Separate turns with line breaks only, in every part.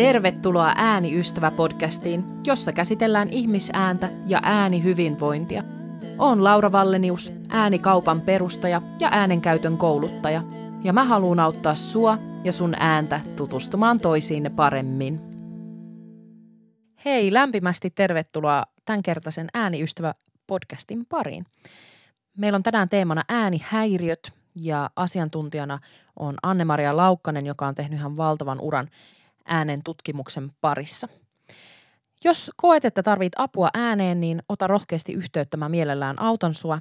Tervetuloa Ääniystävä-podcastiin, jossa käsitellään ihmisääntä ja äänihyvinvointia. Olen Laura Vallenius, äänikaupan perustaja ja äänenkäytön kouluttaja, ja mä haluan auttaa sua ja sun ääntä tutustumaan toisiinne paremmin. Hei, lämpimästi tervetuloa tämänkertaisen Ääniystävä-podcastin pariin. Meillä on tänään teemana äänihäiriöt ja asiantuntijana on Anne-Maria Laukkanen, joka on tehnyt ihan valtavan uran äänen tutkimuksen parissa. Jos koet, että tarvit apua ääneen, niin ota rohkeasti yhteyttä, mä mielellään auton sua.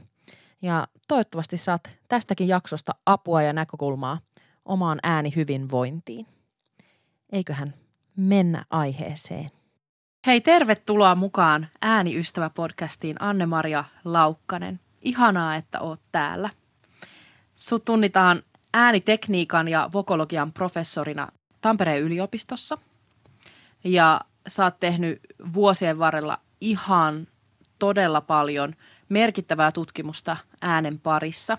Ja toivottavasti saat tästäkin jaksosta apua ja näkökulmaa omaan äänihyvinvointiin. Eiköhän mennä aiheeseen. Hei, tervetuloa mukaan Ääniystävä-podcastiin Anne-Maria Laukkanen. Ihanaa, että oot täällä. Sut tunnitaan äänitekniikan ja vokologian professorina Tampereen yliopistossa. Ja sä oot tehnyt vuosien varrella ihan todella paljon merkittävää tutkimusta äänen parissa.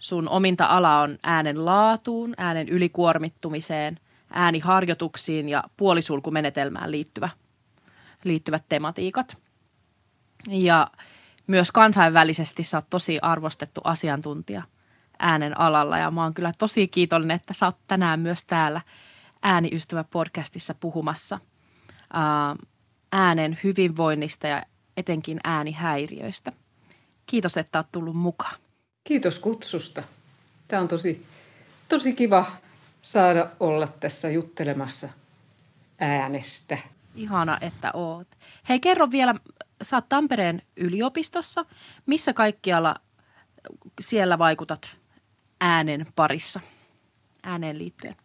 Sun ominta ala on äänen laatuun, äänen ylikuormittumiseen, ääniharjoituksiin ja puolisulkumenetelmään liittyvä, liittyvät tematiikat. Ja myös kansainvälisesti sä oot tosi arvostettu asiantuntija äänen alalla ja mä oon kyllä tosi kiitollinen, että sä oot tänään myös täällä Ääniystävä-podcastissa puhumassa äänen hyvinvoinnista ja etenkin äänihäiriöistä. Kiitos, että oot tullut mukaan.
Kiitos kutsusta. Tämä on tosi, tosi kiva saada olla tässä juttelemassa äänestä.
Ihana, että oot. Hei, kerro vielä, sä oot Tampereen yliopistossa. Missä kaikkialla siellä vaikutat äänen parissa, ääneen liittyen?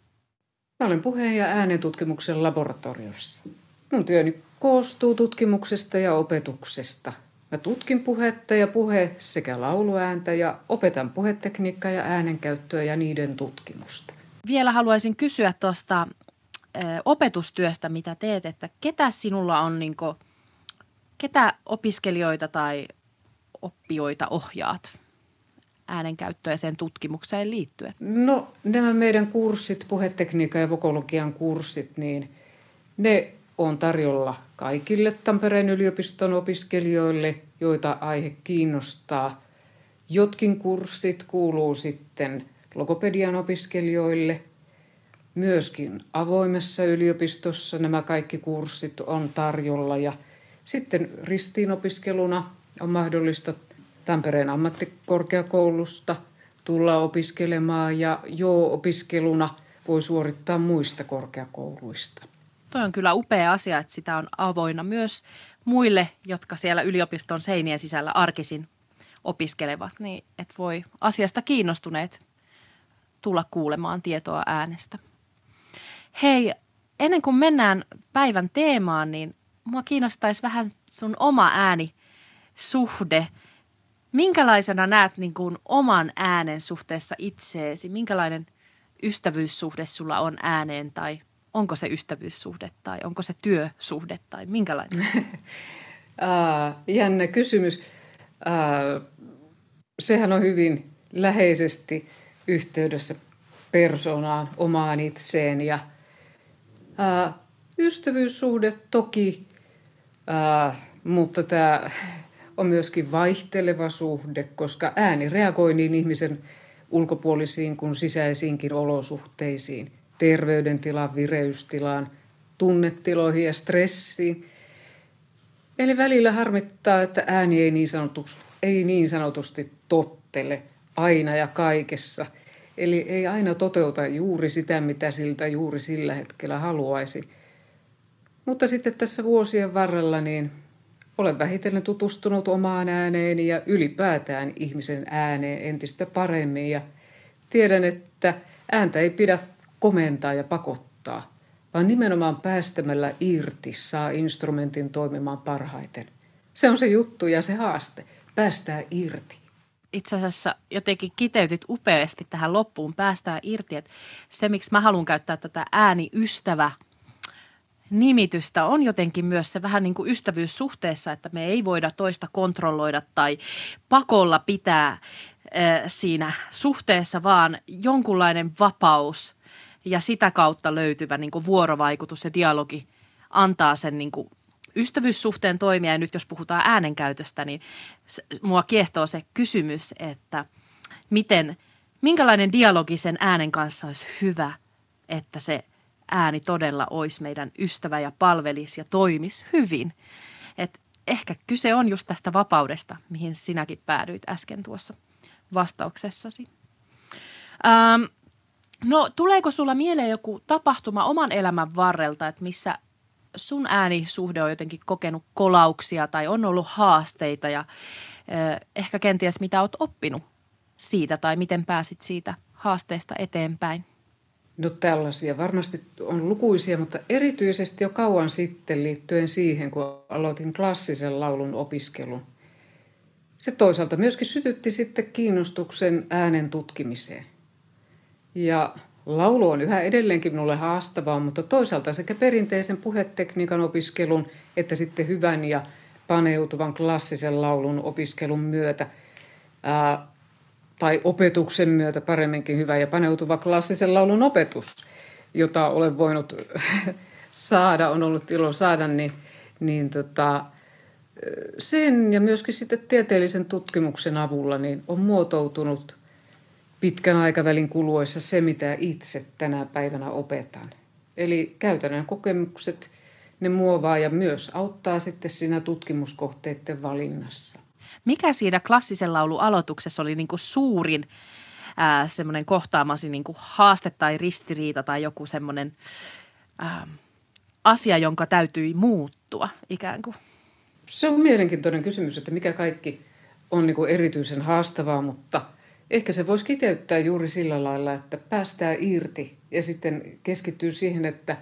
Mä olen puheen ja äänentutkimuksen laboratoriossa. Mun työni koostuu tutkimuksesta ja opetuksesta. Mä tutkin puhetta ja puhe sekä lauluääntä ja opetan puhetekniikkaa ja äänenkäyttöä ja niiden tutkimusta.
Vielä haluaisin kysyä tuosta opetustyöstä, mitä teet, että ketä sinulla on, niin kuin, ketä opiskelijoita tai oppijoita ohjaat äänenkäyttöä ja sen tutkimukseen liittyen?
No nämä meidän kurssit, puhetekniikan ja vokologian kurssit, niin ne on tarjolla kaikille Tampereen yliopiston opiskelijoille, joita aihe kiinnostaa. Jotkin kurssit kuuluu sitten logopedian opiskelijoille. Myöskin avoimessa yliopistossa nämä kaikki kurssit on tarjolla ja sitten ristiinopiskeluna on mahdollista Tampereen ammattikorkeakoulusta tulla opiskelemaan ja jo opiskeluna voi suorittaa muista korkeakouluista.
Toi on kyllä upea asia, että sitä on avoinna myös muille, jotka siellä yliopiston seinien sisällä arkisin opiskelevat, niin että voi asiasta kiinnostuneet tulla kuulemaan tietoa äänestä. Hei, ennen kuin mennään päivän teemaan, niin mua kiinnostaisi vähän sun oma ääni suhde – Minkälaisena näet niin kuin oman äänen suhteessa itseesi? Minkälainen ystävyyssuhde sulla on ääneen tai onko se ystävyyssuhde tai onko se työsuhde tai minkälainen?
jännä kysymys. Sehän on hyvin läheisesti yhteydessä persoonaan, omaan itseen ja uh, ystävyyssuhde toki, mutta tämä on myöskin vaihteleva suhde, koska ääni reagoi niin ihmisen ulkopuolisiin kuin sisäisiinkin olosuhteisiin, terveydentilaan, vireystilaan, tunnetiloihin ja stressiin. Eli välillä harmittaa, että ääni ei niin, sanotusti, ei niin sanotusti tottele aina ja kaikessa. Eli ei aina toteuta juuri sitä, mitä siltä juuri sillä hetkellä haluaisi. Mutta sitten tässä vuosien varrella niin olen vähitellen tutustunut omaan ääneeni ja ylipäätään ihmisen ääneen entistä paremmin ja tiedän, että ääntä ei pidä komentaa ja pakottaa, vaan nimenomaan päästämällä irti saa instrumentin toimimaan parhaiten. Se on se juttu ja se haaste, päästää irti.
Itse asiassa jotenkin kiteytyt upeasti tähän loppuun, päästää irti. Että se, miksi mä haluan käyttää tätä ääniystävä – nimitystä on jotenkin myös se vähän niin kuin ystävyyssuhteessa, että me ei voida toista kontrolloida tai pakolla pitää siinä suhteessa, vaan jonkunlainen vapaus ja sitä kautta löytyvä niin kuin vuorovaikutus ja dialogi antaa sen niin kuin ystävyyssuhteen toimia. Ja nyt jos puhutaan äänenkäytöstä, niin mua kiehtoo se kysymys, että miten, minkälainen dialogi sen äänen kanssa olisi hyvä, että se ääni todella olisi meidän ystävä ja palvelisi ja toimisi hyvin. Et ehkä kyse on just tästä vapaudesta, mihin sinäkin päädyit äsken tuossa vastauksessasi. Ähm, no tuleeko sulla mieleen joku tapahtuma oman elämän varrelta, että missä sun äänisuhde on jotenkin kokenut kolauksia tai on ollut haasteita ja äh, ehkä kenties mitä oot oppinut siitä tai miten pääsit siitä haasteesta eteenpäin?
No tällaisia varmasti on lukuisia, mutta erityisesti jo kauan sitten liittyen siihen, kun aloitin klassisen laulun opiskelun. Se toisaalta myöskin sytytti sitten kiinnostuksen äänen tutkimiseen. Ja laulu on yhä edelleenkin minulle haastavaa, mutta toisaalta sekä perinteisen puhetekniikan opiskelun että sitten hyvän ja paneutuvan klassisen laulun opiskelun myötä ää, tai opetuksen myötä paremminkin hyvä ja paneutuva klassisen laulun opetus, jota olen voinut saada, on ollut ilo saada, niin, niin tota, sen ja myöskin sitten tieteellisen tutkimuksen avulla niin on muotoutunut pitkän aikavälin kuluessa se, mitä itse tänä päivänä opetan. Eli käytännön kokemukset, ne muovaa ja myös auttaa sitten siinä tutkimuskohteiden valinnassa.
Mikä siinä klassisen laulun aloituksessa oli niin kuin suurin ää, semmoinen kohtaamasi niin kuin haaste tai ristiriita tai joku semmoinen ää, asia, jonka täytyi muuttua ikään kuin?
Se on mielenkiintoinen kysymys, että mikä kaikki on niin kuin erityisen haastavaa, mutta ehkä se voisi kiteyttää juuri sillä lailla, että päästään irti ja sitten keskittyy siihen, että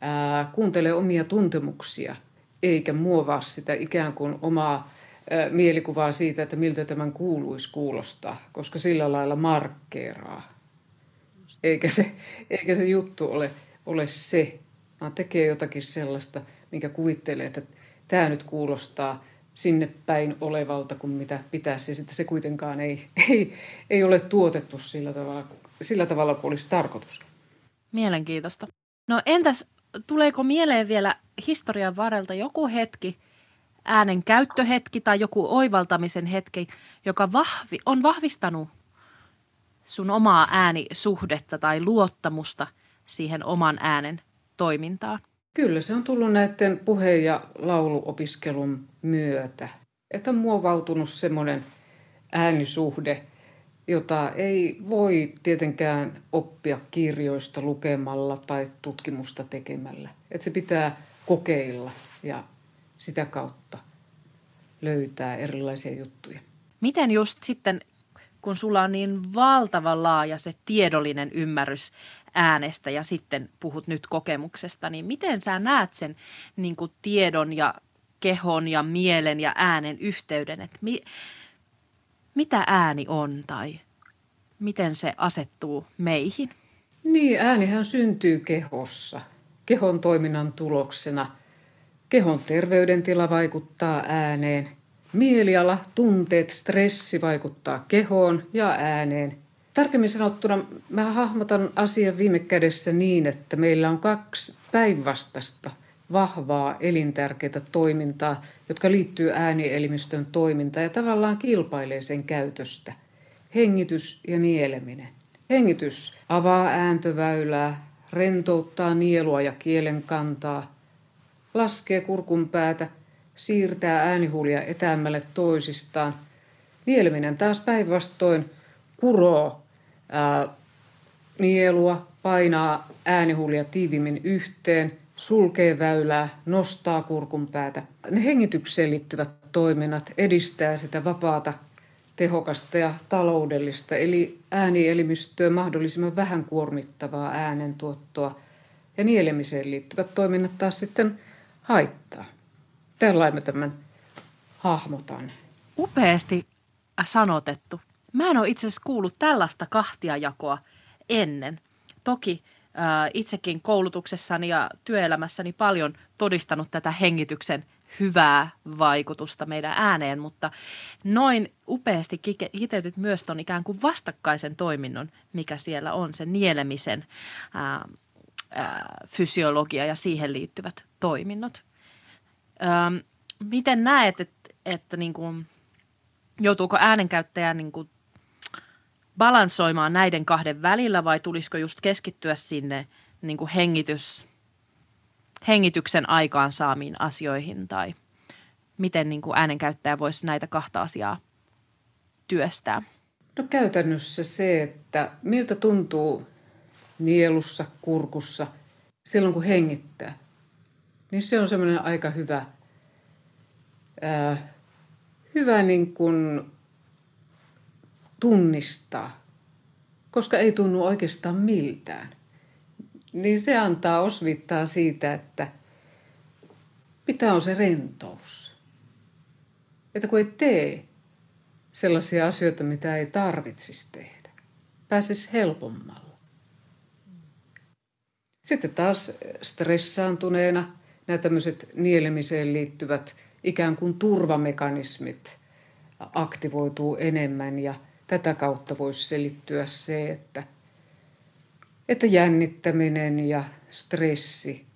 ää, kuuntelee omia tuntemuksia eikä muovaa sitä ikään kuin omaa mielikuvaa siitä, että miltä tämän kuuluisi kuulostaa, koska sillä lailla markkeeraa. Eikä se, eikä se juttu ole, ole se, vaan tekee jotakin sellaista, minkä kuvittelee, että tämä nyt kuulostaa sinne päin olevalta kuin mitä pitäisi. Ja sitten se kuitenkaan ei, ei, ei ole tuotettu sillä tavalla, sillä tavalla kuin olisi tarkoitus.
Mielenkiintoista. No entäs, tuleeko mieleen vielä historian varrelta joku hetki, äänen käyttöhetki tai joku oivaltamisen hetki, joka vahvi, on vahvistanut sun omaa äänisuhdetta tai luottamusta siihen oman äänen toimintaan?
Kyllä, se on tullut näiden puhe- ja lauluopiskelun myötä. Että on muovautunut semmoinen äänisuhde, jota ei voi tietenkään oppia kirjoista lukemalla tai tutkimusta tekemällä. Että se pitää kokeilla ja sitä kautta löytää erilaisia juttuja.
Miten just sitten, kun sulla on niin valtavan laaja se tiedollinen ymmärrys äänestä ja sitten puhut nyt kokemuksesta, niin miten sä näet sen niin kuin tiedon ja kehon ja mielen ja äänen yhteyden, että mi, mitä ääni on tai miten se asettuu meihin?
Niin, äänihän syntyy kehossa, kehon toiminnan tuloksena – Kehon terveydentila vaikuttaa ääneen. Mieliala, tunteet, stressi vaikuttaa kehoon ja ääneen. Tarkemmin sanottuna mä hahmotan asian viime kädessä niin, että meillä on kaksi päinvastasta vahvaa elintärkeää toimintaa, jotka liittyy äänielimistön toimintaan ja tavallaan kilpailee sen käytöstä. Hengitys ja nieleminen. Hengitys avaa ääntöväylää, rentouttaa nielua ja kielen kantaa – laskee kurkun päätä, siirtää äänihuulia etäämmälle toisistaan. Nieleminen taas päinvastoin kuroo ää, nielua, painaa äänihuulia tiivimmin yhteen, sulkee väylää, nostaa kurkun päätä. Ne hengitykseen liittyvät toiminnat edistää sitä vapaata, tehokasta ja taloudellista, eli äänielimistöä mahdollisimman vähän kuormittavaa äänentuottoa. Ja nielemiseen liittyvät toiminnat taas sitten haittaa. Tällainen tämän hahmotan.
Upeasti sanotettu. Mä en ole itse asiassa kuullut tällaista kahtiajakoa ennen. Toki äh, itsekin koulutuksessani ja työelämässäni paljon todistanut tätä hengityksen hyvää vaikutusta meidän ääneen, mutta noin upeasti kiteytyt myös tuon ikään kuin vastakkaisen toiminnon, mikä siellä on, sen nielemisen ää, fysiologia ja siihen liittyvät toiminnot. Miten näet, että, että niin kuin, joutuuko äänenkäyttäjä niin kuin balansoimaan näiden kahden välillä vai tulisiko just keskittyä sinne niin kuin hengitys, hengityksen aikaan saamiin asioihin tai miten niin kuin äänenkäyttäjä voisi näitä kahta asiaa työstää?
No käytännössä se, että miltä tuntuu nielussa, kurkussa silloin kun hengittää, niin se on semmoinen aika hyvä, ää, hyvä niin kuin tunnistaa, koska ei tunnu oikeastaan miltään. Niin se antaa osvittaa siitä, että mitä on se rentous. Että kun ei tee sellaisia asioita, mitä ei tarvitsisi tehdä, pääsisi helpommalla. Sitten taas stressaantuneena nämä tämmöiset nielemiseen liittyvät ikään kuin turvamekanismit aktivoituu enemmän ja – tätä kautta voisi selittyä se, että, että jännittäminen ja stressi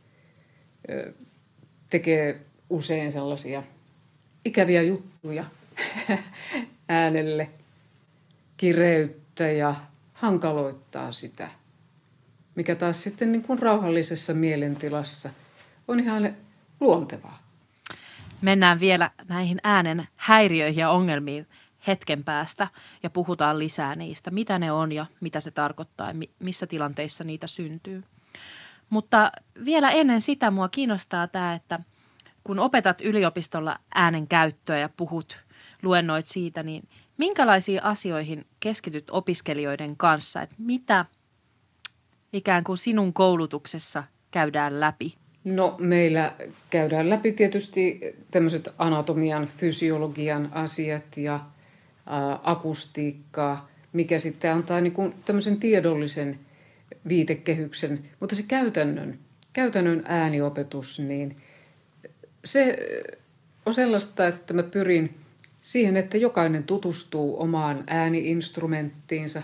tekee usein sellaisia ikäviä juttuja äänelle, kireyttä ja hankaloittaa sitä, mikä taas sitten niin kuin rauhallisessa mielentilassa on ihan luontevaa.
Mennään vielä näihin äänen häiriöihin ja ongelmiin hetken päästä ja puhutaan lisää niistä, mitä ne on ja mitä se tarkoittaa ja missä tilanteissa niitä syntyy. Mutta vielä ennen sitä mua kiinnostaa tämä, että kun opetat yliopistolla äänen käyttöä ja puhut, luennoit siitä, niin minkälaisiin asioihin keskityt opiskelijoiden kanssa, että mitä ikään kuin sinun koulutuksessa käydään läpi?
No meillä käydään läpi tietysti tämmöiset anatomian, fysiologian asiat ja akustiikkaa, mikä sitten antaa niin kuin tämmöisen tiedollisen viitekehyksen. Mutta se käytännön, käytännön ääniopetus, niin se on sellaista, että mä pyrin siihen, että jokainen tutustuu omaan ääniinstrumenttiinsa,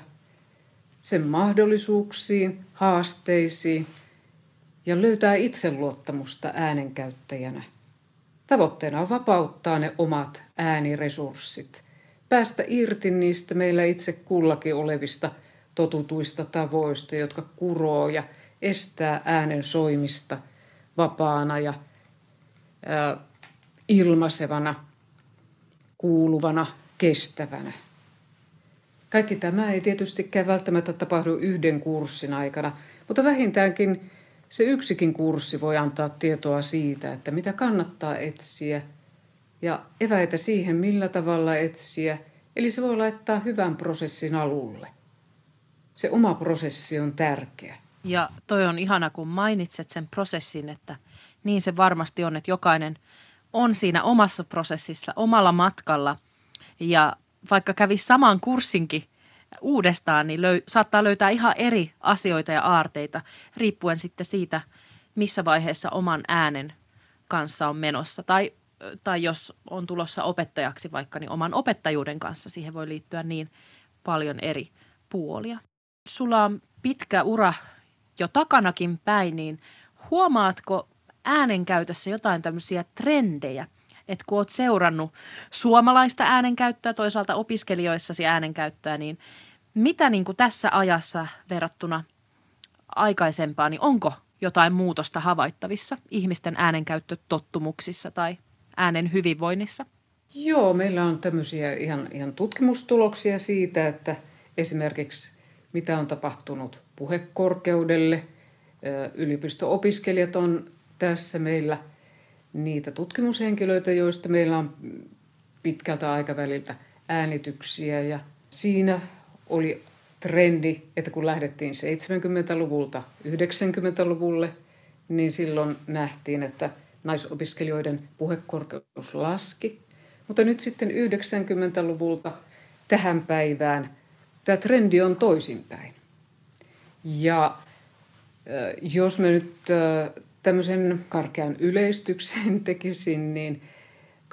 sen mahdollisuuksiin, haasteisiin ja löytää itseluottamusta äänenkäyttäjänä. Tavoitteena on vapauttaa ne omat ääniresurssit päästä irti niistä meillä itse kullakin olevista totutuista tavoista, jotka kuroo ja estää äänen soimista vapaana ja ää, ilmaisevana, kuuluvana, kestävänä. Kaikki tämä ei tietystikään välttämättä tapahdu yhden kurssin aikana, mutta vähintäänkin se yksikin kurssi voi antaa tietoa siitä, että mitä kannattaa etsiä – ja eväitä siihen, millä tavalla etsiä. Eli se voi laittaa hyvän prosessin alulle. Se oma prosessi on tärkeä.
Ja toi on ihana, kun mainitset sen prosessin, että niin se varmasti on, että jokainen on siinä omassa prosessissa, omalla matkalla. Ja vaikka kävi saman kurssinkin uudestaan, niin löy- saattaa löytää ihan eri asioita ja aarteita, riippuen sitten siitä, missä vaiheessa oman äänen kanssa on menossa. Tai tai jos on tulossa opettajaksi vaikka, niin oman opettajuuden kanssa siihen voi liittyä niin paljon eri puolia. Sulla on pitkä ura jo takanakin päin, niin huomaatko äänenkäytössä jotain tämmöisiä trendejä, että kun oot seurannut suomalaista äänenkäyttöä, toisaalta opiskelijoissasi äänenkäyttöä, niin mitä niin kuin tässä ajassa verrattuna aikaisempaan, niin onko jotain muutosta havaittavissa ihmisten äänenkäyttötottumuksissa tai äänen hyvinvoinnissa?
Joo, meillä on tämmöisiä ihan, ihan tutkimustuloksia siitä, että esimerkiksi mitä on tapahtunut puhekorkeudelle. Yliopisto-opiskelijat on tässä meillä niitä tutkimushenkilöitä, joista meillä on pitkältä aikaväliltä äänityksiä. Ja siinä oli trendi, että kun lähdettiin 70-luvulta 90-luvulle, niin silloin nähtiin, että – naisopiskelijoiden puhekorkeus laski. Mutta nyt sitten 90-luvulta tähän päivään tämä trendi on toisinpäin. Ja jos me nyt tämmöisen karkean yleistyksen tekisin, niin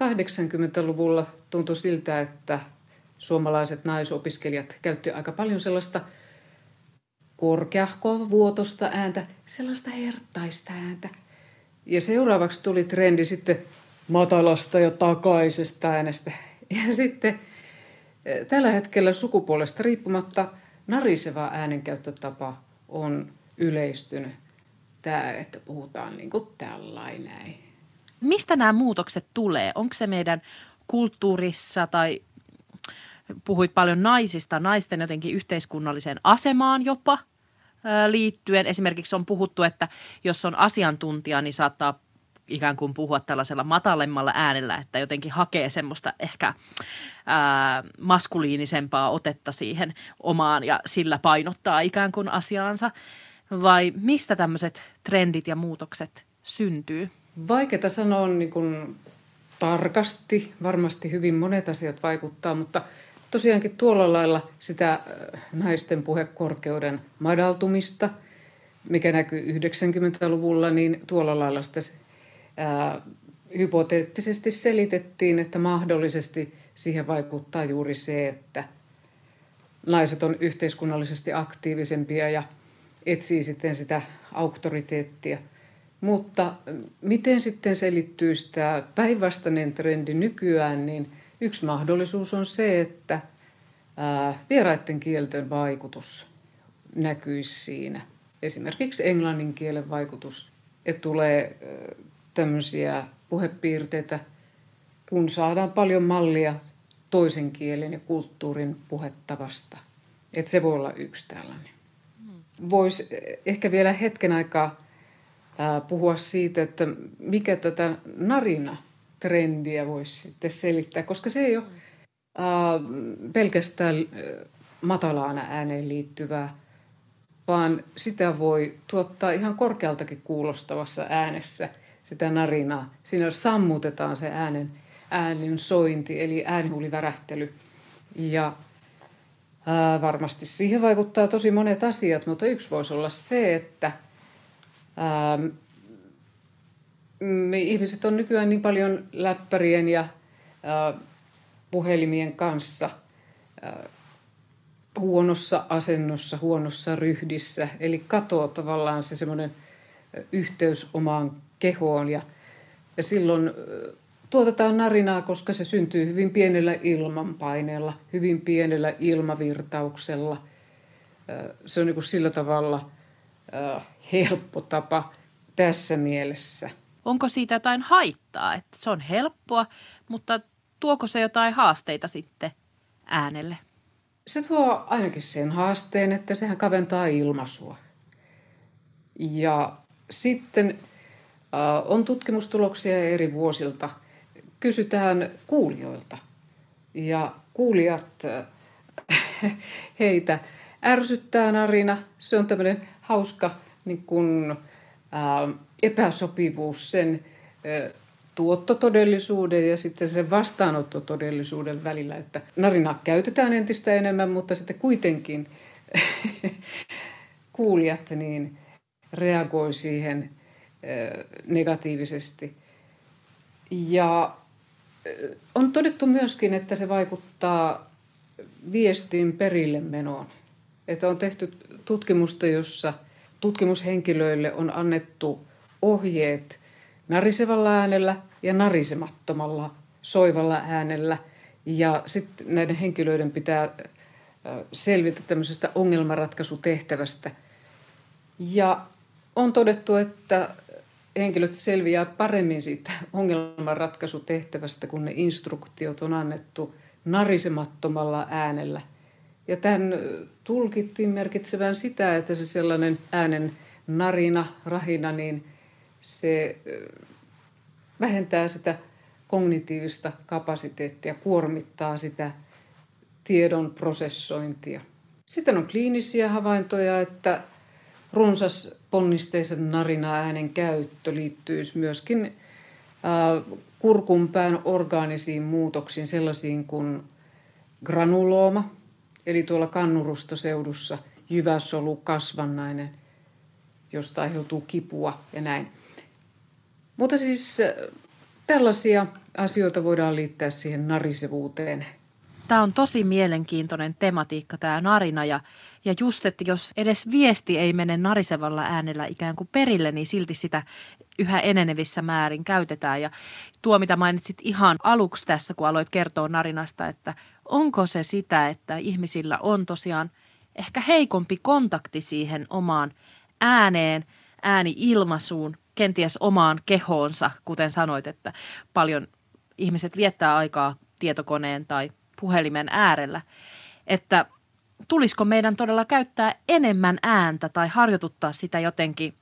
80-luvulla tuntui siltä, että suomalaiset naisopiskelijat käytti aika paljon sellaista korkeahkoa vuotosta ääntä, sellaista hertaista ääntä. Ja seuraavaksi tuli trendi sitten matalasta ja takaisesta äänestä. Ja sitten eh, tällä hetkellä sukupuolesta riippumatta nariseva äänenkäyttötapa on yleistynyt. Tämä, että puhutaan niin kuin tällainen.
Mistä nämä muutokset tulee? Onko se meidän kulttuurissa tai puhuit paljon naisista, naisten jotenkin yhteiskunnalliseen asemaan jopa liittyen. Esimerkiksi on puhuttu, että jos on asiantuntija, niin saattaa ikään kuin puhua tällaisella matalemmalla äänellä, että jotenkin hakee semmoista ehkä ää, maskuliinisempaa otetta siihen omaan ja sillä painottaa ikään kuin asiaansa. Vai mistä tämmöiset trendit ja muutokset syntyy?
Vaikeaa sanoa niin kuin tarkasti. Varmasti hyvin monet asiat vaikuttaa, mutta tosiaankin tuolla lailla sitä naisten puhekorkeuden madaltumista, mikä näkyy 90-luvulla, niin tuolla lailla sitä ää, hypoteettisesti selitettiin, että mahdollisesti siihen vaikuttaa juuri se, että naiset on yhteiskunnallisesti aktiivisempia ja etsii sitten sitä auktoriteettia. Mutta miten sitten selittyy sitä päinvastainen trendi nykyään, niin yksi mahdollisuus on se, että vieraiden kielten vaikutus näkyisi siinä. Esimerkiksi englannin kielen vaikutus, että tulee tämmöisiä puhepiirteitä, kun saadaan paljon mallia toisen kielen ja kulttuurin puhettavasta. Että se voi olla yksi tällainen. Voisi ehkä vielä hetken aikaa puhua siitä, että mikä tätä narina-trendiä voisi sitten selittää, koska se ei ole pelkästään matalaan ääneen liittyvää, vaan sitä voi tuottaa ihan korkealtakin kuulostavassa äänessä – sitä narinaa. Siinä sammutetaan se äänen, äänen sointi, eli äänihuulivärähtely. Ja ää, varmasti siihen vaikuttaa tosi monet asiat, mutta yksi voisi olla se, että ää, me ihmiset on nykyään niin paljon läppärien ja ää, puhelimien kanssa ää, huonossa asennossa, huonossa ryhdissä. Eli katoaa tavallaan se semmoinen yhteys omaan kehoon ja, ja silloin tuotetaan narinaa, koska se syntyy hyvin pienellä ilmanpaineella, hyvin pienellä ilmavirtauksella. Se on niin kuin sillä tavalla helppo tapa tässä mielessä.
Onko siitä jotain haittaa, että se on helppoa, mutta tuoko se jotain haasteita sitten äänelle?
Se tuo ainakin sen haasteen, että sehän kaventaa ilmaisua. Ja sitten on tutkimustuloksia eri vuosilta. Kysytään kuulijoilta. Ja kuulijat, heitä ärsyttää narina. Se on tämmöinen hauska niin kun, ää, epäsopivuus sen ää, tuottotodellisuuden ja sitten sen vastaanottotodellisuuden välillä. Että narinaa käytetään entistä enemmän, mutta sitten kuitenkin kuulijat niin reagoi siihen – negatiivisesti. Ja on todettu myöskin, että se vaikuttaa viestin perille menoon. Että on tehty tutkimusta, jossa tutkimushenkilöille on annettu ohjeet narisevalla äänellä ja narisemattomalla soivalla äänellä. Ja sitten näiden henkilöiden pitää selvitä tämmöisestä ongelmanratkaisutehtävästä. Ja on todettu, että henkilöt selviää paremmin siitä ongelmanratkaisutehtävästä, kun ne instruktiot on annettu narisemattomalla äänellä. Ja tämän tulkittiin merkitsevän sitä, että se sellainen äänen narina, rahina, niin se vähentää sitä kognitiivista kapasiteettia, kuormittaa sitä tiedon prosessointia. Sitten on kliinisiä havaintoja, että runsas ponnisteisen narina-äänen käyttö liittyy myöskin äh, kurkunpään orgaanisiin muutoksiin, sellaisiin kuin granulooma, eli tuolla kannurustoseudussa jyväsolu kasvannainen, josta aiheutuu kipua ja näin. Mutta siis tällaisia asioita voidaan liittää siihen narisevuuteen.
Tämä on tosi mielenkiintoinen tematiikka, tämä narina. Ja, ja just, että jos edes viesti ei mene narisevalla äänellä ikään kuin perille, niin silti sitä yhä enenevissä määrin käytetään. Ja tuo, mitä mainitsit ihan aluksi tässä, kun aloit kertoa narinasta, että onko se sitä, että ihmisillä on tosiaan ehkä heikompi kontakti siihen omaan ääneen, ääni-ilmaisuun, kenties omaan kehoonsa, kuten sanoit, että paljon ihmiset viettää aikaa tietokoneen tai puhelimen äärellä, että tulisiko meidän todella käyttää enemmän ääntä tai harjoituttaa sitä jotenkin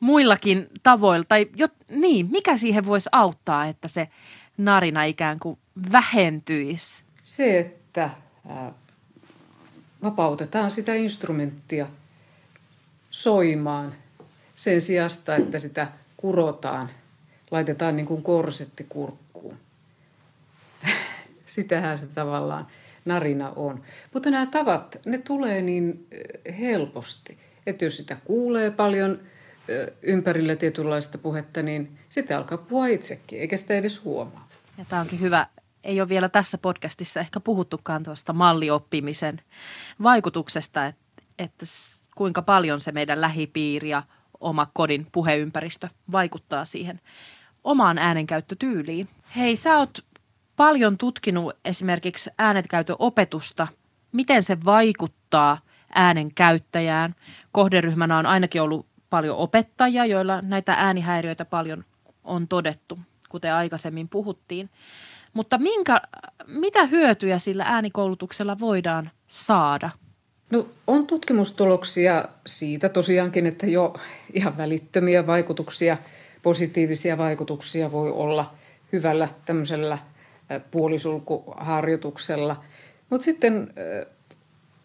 muillakin tavoilla, tai jo, niin, mikä siihen voisi auttaa, että se narina ikään kuin vähentyisi?
Se, että ää, vapautetaan sitä instrumenttia soimaan sen sijasta, että sitä kurotaan, laitetaan niin kuin korsetti kurkkuun. Sitähän se tavallaan narina on. Mutta nämä tavat, ne tulee niin helposti, että jos sitä kuulee paljon ympärillä tietynlaista puhetta, niin sitten alkaa puhua itsekin, eikä sitä edes huomaa.
Ja tämä onkin hyvä ei ole vielä tässä podcastissa ehkä puhuttukaan tuosta mallioppimisen vaikutuksesta, että, että kuinka paljon se meidän lähipiiri ja oma kodin puheympäristö vaikuttaa siihen omaan äänenkäyttötyyliin. Hei, sä oot paljon tutkinut esimerkiksi äänenkäytön opetusta, miten se vaikuttaa äänen käyttäjään. Kohderyhmänä on ainakin ollut paljon opettajia, joilla näitä äänihäiriöitä paljon on todettu, kuten aikaisemmin puhuttiin. Mutta minkä, mitä hyötyjä sillä äänikoulutuksella voidaan saada?
No, on tutkimustuloksia siitä tosiaankin, että jo ihan välittömiä vaikutuksia, positiivisia vaikutuksia voi olla hyvällä tämmöisellä puolisulkuharjoituksella. Mutta sitten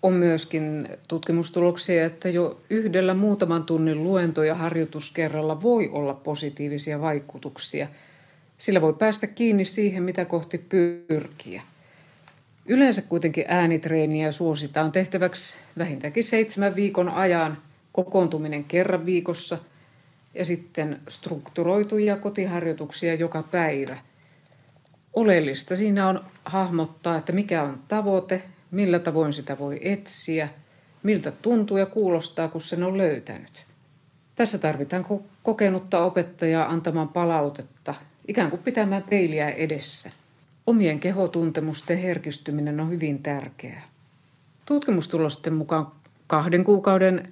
on myöskin tutkimustuloksia, että jo yhdellä muutaman tunnin luento- ja harjoituskerralla voi olla positiivisia vaikutuksia – sillä voi päästä kiinni siihen, mitä kohti pyrkiä. Yleensä kuitenkin äänitreeniä suositaan tehtäväksi vähintäänkin seitsemän viikon ajan kokoontuminen kerran viikossa ja sitten strukturoituja kotiharjoituksia joka päivä. Oleellista siinä on hahmottaa, että mikä on tavoite, millä tavoin sitä voi etsiä, miltä tuntuu ja kuulostaa, kun sen on löytänyt. Tässä tarvitaan kokenutta opettajaa antamaan palautetta ikään kuin pitämään peiliä edessä. Omien kehotuntemusten herkistyminen on hyvin tärkeää. Tutkimustulosten mukaan kahden kuukauden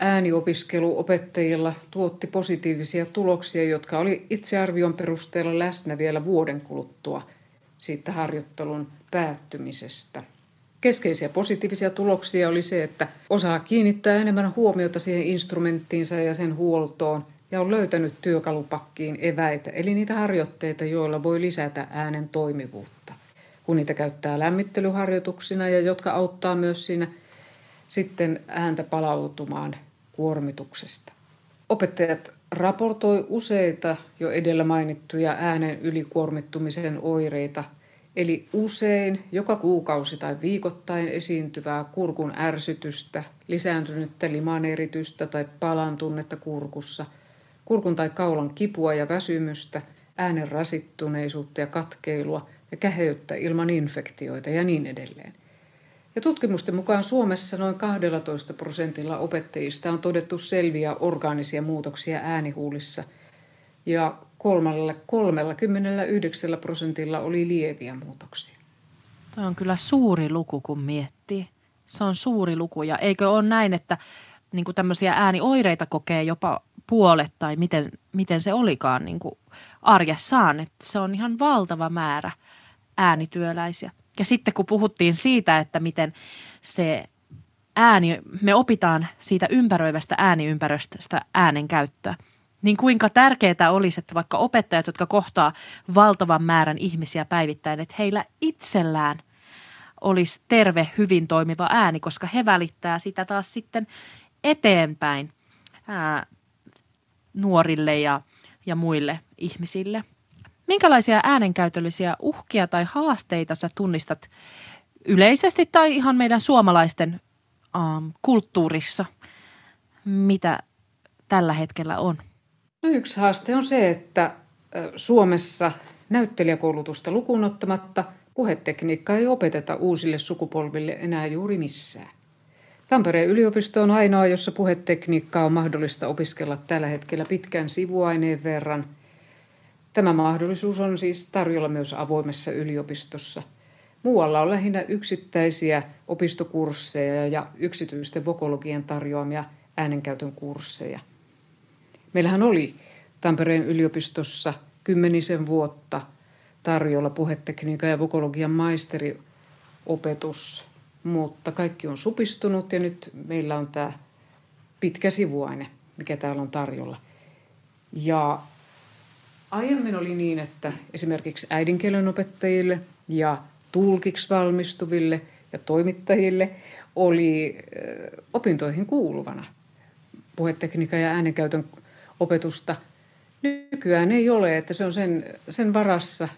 ääniopiskelu opettajilla tuotti positiivisia tuloksia, jotka oli itsearvion perusteella läsnä vielä vuoden kuluttua siitä harjoittelun päättymisestä. Keskeisiä positiivisia tuloksia oli se, että osaa kiinnittää enemmän huomiota siihen instrumenttiinsa ja sen huoltoon ja on löytänyt työkalupakkiin eväitä, eli niitä harjoitteita, joilla voi lisätä äänen toimivuutta. Kun niitä käyttää lämmittelyharjoituksina ja jotka auttaa myös siinä sitten ääntä palautumaan kuormituksesta. Opettajat raportoi useita jo edellä mainittuja äänen ylikuormittumisen oireita, eli usein joka kuukausi tai viikoittain esiintyvää kurkun ärsytystä, lisääntynyttä limaneritystä tai palan tunnetta kurkussa – kurkun tai kaulan kipua ja väsymystä, äänen rasittuneisuutta ja katkeilua ja käheyttä ilman infektioita ja niin edelleen. Ja tutkimusten mukaan Suomessa noin 12 prosentilla opettajista on todettu selviä orgaanisia muutoksia äänihuulissa ja 39 prosentilla oli lieviä muutoksia.
Tuo on kyllä suuri luku, kun miettii. Se on suuri luku ja eikö ole näin, että niin kuin tämmöisiä äänioireita kokee jopa puolet tai miten, miten se olikaan niin kuin arjessaan. Että se on ihan valtava määrä äänityöläisiä. Ja sitten kun puhuttiin siitä, että miten se ääni, me opitaan siitä ympäröivästä ääniympäristöstä äänen käyttöä, niin kuinka tärkeää olisi, että vaikka opettajat, jotka kohtaa valtavan määrän ihmisiä päivittäin, että heillä itsellään olisi terve, hyvin toimiva ääni, koska he välittää sitä taas sitten eteenpäin ää, nuorille ja, ja muille ihmisille. Minkälaisia äänenkäytöllisiä uhkia tai haasteita sä tunnistat yleisesti tai ihan meidän suomalaisten um, kulttuurissa, mitä tällä hetkellä on?
No yksi haaste on se, että Suomessa näyttelijäkoulutusta lukuun ottamatta puhetekniikkaa ei opeteta uusille sukupolville enää juuri missään. Tampereen yliopisto on ainoa, jossa puhetekniikkaa on mahdollista opiskella tällä hetkellä pitkän sivuaineen verran. Tämä mahdollisuus on siis tarjolla myös avoimessa yliopistossa. Muualla on lähinnä yksittäisiä opistokursseja ja yksityisten vokologian tarjoamia äänenkäytön kursseja. Meillähän oli Tampereen yliopistossa kymmenisen vuotta tarjolla puhetekniikan ja vokologian maisteriopetus, mutta kaikki on supistunut ja nyt meillä on tämä pitkä sivuaine, mikä täällä on tarjolla. Ja aiemmin oli niin, että esimerkiksi äidinkielen opettajille ja tulkiksi valmistuville ja toimittajille oli opintoihin kuuluvana puhetekniikan ja äänenkäytön opetusta. Nykyään ei ole, että se on sen, sen varassa,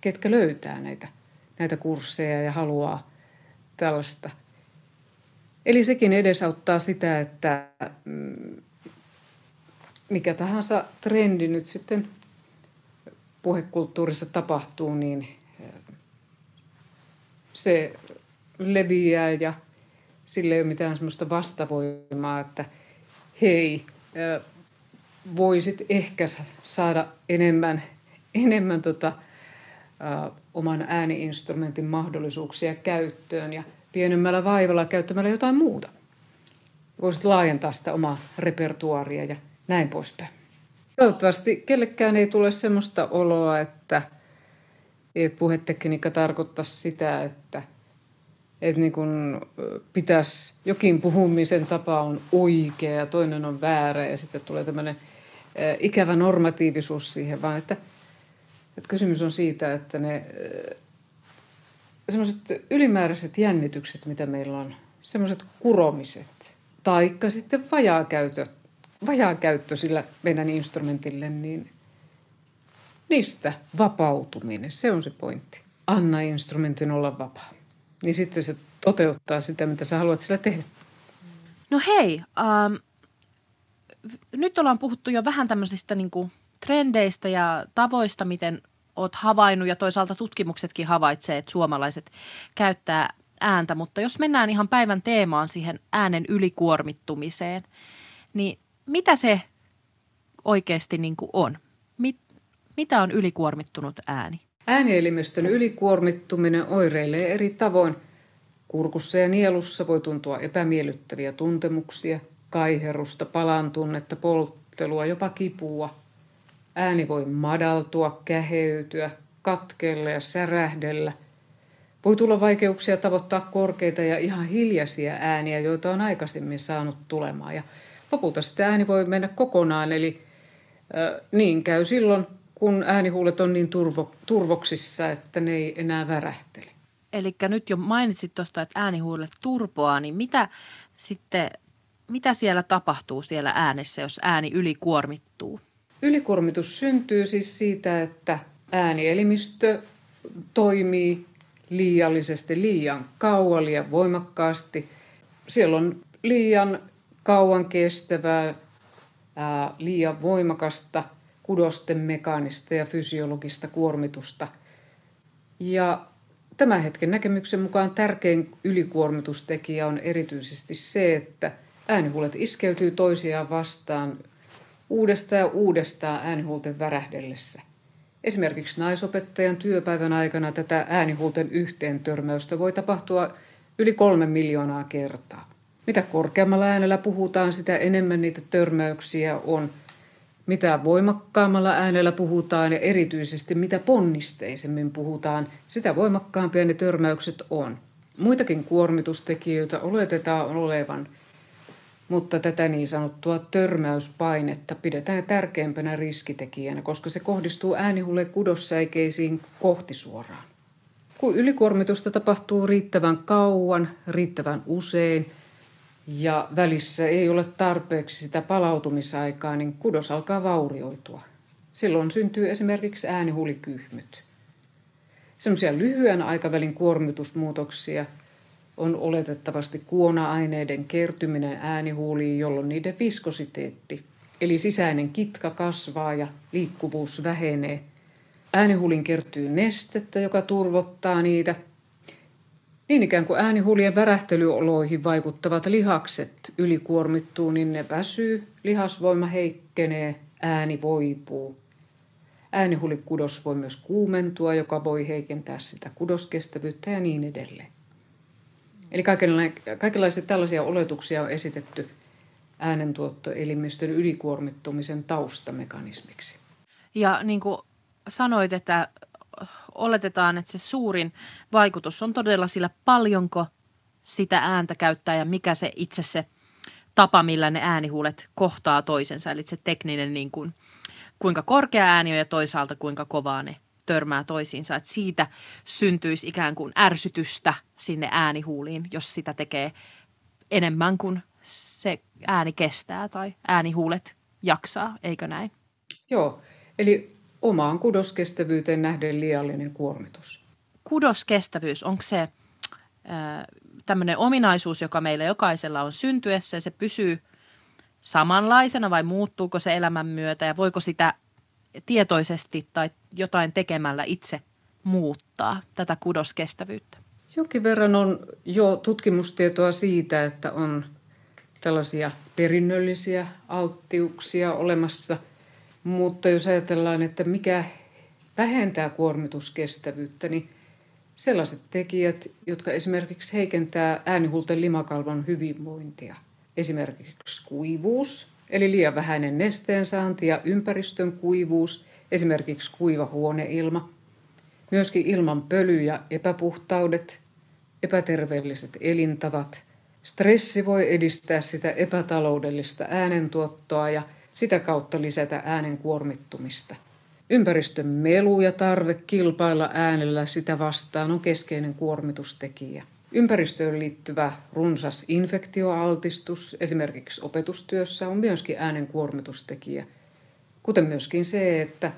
ketkä löytää näitä, näitä kursseja ja haluaa tällaista. Eli sekin edesauttaa sitä, että mm, mikä tahansa trendi nyt sitten puhekulttuurissa tapahtuu, niin se leviää ja sille ei ole mitään semmoista vastavoimaa, että hei, voisit ehkä saada enemmän, enemmän tota, ä, oman ääniinstrumentin mahdollisuuksia käyttöön ja pienemmällä vaivalla käyttämällä jotain muuta. Voisit laajentaa sitä omaa repertuaria ja näin poispäin. Toivottavasti kellekään ei tule sellaista oloa, että, että puhetekniikka tarkoittaa sitä, että, että niin kun pitäisi, jokin puhumisen tapa on oikea ja toinen on väärä ja sitten tulee tämmöinen ikävä normatiivisuus siihen, vaan että, että kysymys on siitä, että ne semmoiset ylimääräiset jännitykset, mitä meillä on, semmoiset kuromiset, taikka sitten vajaakäyttö, vajaakäyttö sillä meidän instrumentille, niin niistä vapautuminen, se on se pointti. Anna instrumentin olla vapaa. Niin sitten se toteuttaa sitä, mitä sä haluat sillä tehdä.
No hei, ähm, nyt ollaan puhuttu jo vähän tämmöisistä niin kuin trendeistä ja tavoista, miten oot havainnut ja toisaalta tutkimuksetkin havaitsee, että suomalaiset käyttää ääntä, mutta jos mennään ihan päivän teemaan siihen äänen ylikuormittumiseen, niin mitä se oikeasti niin kuin on? Mit, mitä on ylikuormittunut ääni?
Äänielimistön ylikuormittuminen oireilee eri tavoin. Kurkussa ja nielussa voi tuntua epämiellyttäviä tuntemuksia – kaiherusta, palan tunnetta, polttelua, jopa kipua. Ääni voi madaltua, käheytyä, katkella ja särähdellä. Voi tulla vaikeuksia tavoittaa korkeita ja ihan hiljaisia ääniä, joita on aikaisemmin saanut tulemaan. Ja lopulta sitten ääni voi mennä kokonaan, eli äh, niin käy silloin, kun äänihuulet on niin turvo, turvoksissa, että ne ei enää värähtele.
Eli nyt jo mainitsit tuosta, että äänihuulet turpoaa, niin mitä sitten mitä siellä tapahtuu siellä äänessä, jos ääni ylikuormittuu?
Ylikuormitus syntyy siis siitä, että äänielimistö toimii liiallisesti, liian kauan, liian voimakkaasti. Siellä on liian kauan kestävää, ää, liian voimakasta kudosten mekaanista ja fysiologista kuormitusta. Ja tämän hetken näkemyksen mukaan tärkein ylikuormitustekijä on erityisesti se, että – äänihuulet iskeytyy toisiaan vastaan uudestaan ja uudestaan äänihuulten värähdellessä. Esimerkiksi naisopettajan työpäivän aikana tätä äänihuulten yhteen törmäystä voi tapahtua yli kolme miljoonaa kertaa. Mitä korkeammalla äänellä puhutaan, sitä enemmän niitä törmäyksiä on. Mitä voimakkaammalla äänellä puhutaan ja erityisesti mitä ponnisteisemmin puhutaan, sitä voimakkaampia ne törmäykset on. Muitakin kuormitustekijöitä oletetaan olevan – mutta tätä niin sanottua törmäyspainetta pidetään tärkeimpänä riskitekijänä, koska se kohdistuu äänihulle kudossäikeisiin kohti suoraan. Kun ylikuormitusta tapahtuu riittävän kauan, riittävän usein ja välissä ei ole tarpeeksi sitä palautumisaikaa, niin kudos alkaa vaurioitua. Silloin syntyy esimerkiksi äänihulikyhmyt. Sellaisia lyhyen aikavälin kuormitusmuutoksia – on oletettavasti kuona-aineiden kertyminen äänihuuliin, jolloin niiden viskositeetti eli sisäinen kitka kasvaa ja liikkuvuus vähenee. Äänihulin kertyy nestettä, joka turvottaa niitä. Niin ikään kuin äänihulien värähtelyoloihin vaikuttavat lihakset ylikuormittuu, niin ne väsyy, lihasvoima heikkenee, ääni voipuu. Äänihulikudos voi myös kuumentua, joka voi heikentää sitä kudoskestävyyttä ja niin edelleen. Eli kaikenlaisia tällaisia oletuksia on esitetty äänentuottoelimistön ylikuormittumisen taustamekanismiksi.
Ja niin kuin sanoit, että oletetaan, että se suurin vaikutus on todella sillä paljonko sitä ääntä käyttää ja mikä se itse se tapa, millä ne äänihuulet kohtaa toisensa. Eli se tekninen, niin kuin, kuinka korkea ääni on ja toisaalta kuinka kovaa ne törmää toisiinsa. Että siitä syntyisi ikään kuin ärsytystä sinne äänihuuliin, jos sitä tekee enemmän kuin se ääni kestää tai äänihuulet jaksaa, eikö näin?
Joo, eli omaan kudoskestävyyteen nähden liiallinen kuormitus.
Kudoskestävyys, onko se tämmöinen ominaisuus, joka meillä jokaisella on syntyessä ja se pysyy samanlaisena vai muuttuuko se elämän myötä ja voiko sitä tietoisesti tai jotain tekemällä itse muuttaa tätä kudoskestävyyttä?
Jokin verran on jo tutkimustietoa siitä, että on tällaisia perinnöllisiä alttiuksia olemassa. Mutta jos ajatellaan, että mikä vähentää kuormituskestävyyttä, niin sellaiset tekijät, jotka esimerkiksi heikentää äänihuulten limakalvon hyvinvointia. Esimerkiksi kuivuus, eli liian vähäinen nesteensaanti ja ympäristön kuivuus, esimerkiksi kuiva huoneilma. Myöskin ilman pöly- ja epäpuhtaudet, epäterveelliset elintavat. Stressi voi edistää sitä epätaloudellista äänentuottoa ja sitä kautta lisätä äänen kuormittumista. Ympäristön melu ja tarve kilpailla äänellä sitä vastaan on keskeinen kuormitustekijä. Ympäristöön liittyvä runsas infektioaltistus esimerkiksi opetustyössä on myöskin äänen kuormitustekijä, kuten myöskin se, että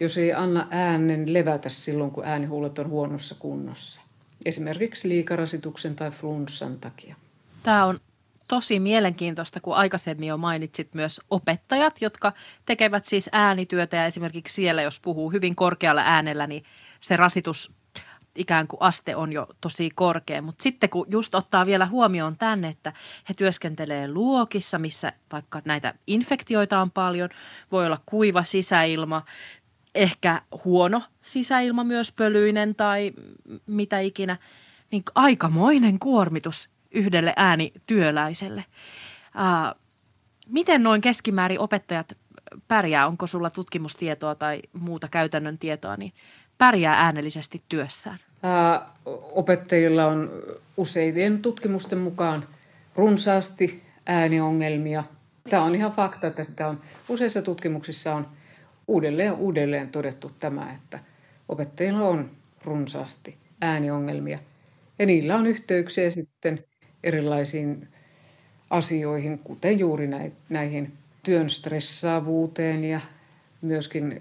jos ei anna äänen levätä silloin, kun äänihuulet on huonossa kunnossa, esimerkiksi liikarasituksen tai flunssan takia.
Tämä on tosi mielenkiintoista, kun aikaisemmin jo mainitsit myös opettajat, jotka tekevät siis äänityötä ja esimerkiksi siellä, jos puhuu hyvin korkealla äänellä, niin se rasitus ikään kuin aste on jo tosi korkea. Mutta sitten kun just ottaa vielä huomioon tänne, että he työskentelee luokissa, missä vaikka näitä infektioita on paljon, voi olla kuiva sisäilma, ehkä huono sisäilma myös pölyinen tai mitä ikinä, niin aikamoinen kuormitus yhdelle äänityöläiselle. Ää, miten noin keskimäärin opettajat pärjää? Onko sulla tutkimustietoa tai muuta käytännön tietoa, niin pärjää äänellisesti työssään? Ää,
opettajilla on useiden tutkimusten mukaan runsaasti ääniongelmia. Tämä on ihan fakta, että sitä on useissa tutkimuksissa on uudelleen uudelleen todettu tämä, että opettajilla on runsaasti ääniongelmia. Ja niillä on yhteyksiä sitten erilaisiin asioihin, kuten juuri näihin työn stressaavuuteen ja myöskin